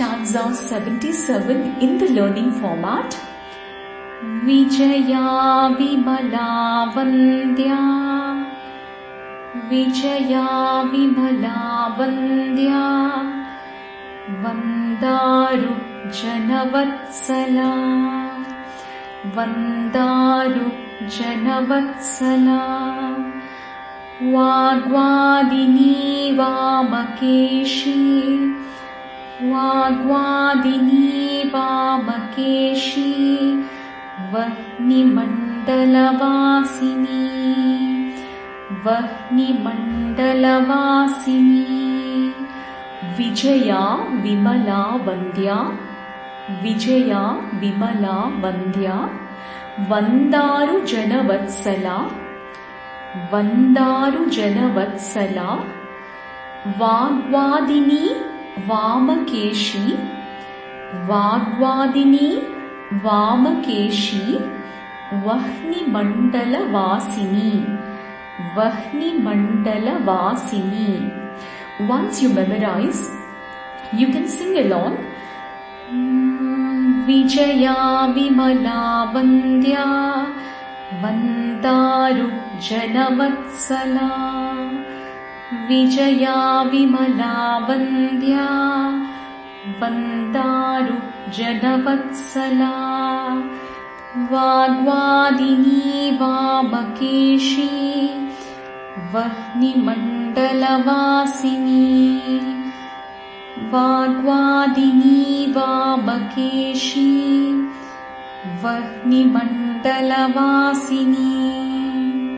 stanza 77 in the learning Vimala Vandya Vijaya Vimala Vandya Vandaru Janavatsala Vandaru Janavatsala वाग्वादिनी वामकेशी वाग्वादिनी वामकेशी वह्निमण्डलवासिनी वह्निमण्डलवासिनी। विजया विमला वन्द्या विजया विमला वन्द्या वन्दारुजनवत्सला वन्दारुजनवत्सला वाग्वादिनी वामकेशी वाग्वादिनी वामकेशी वह्निमण्डलवासिनी वह्निमण्डलवासिनी you memorize, you can sing along. विजया विमला वन्द्या वन्दारु जनवत्सला विजया विमला वन्द्या वन्दारु जनवत्सला वाग्वादिनी वामकेशी। वह्निमण्डलवासिनी वाग्वादिनी वामकेशी। वह्निमण्डलवासिनी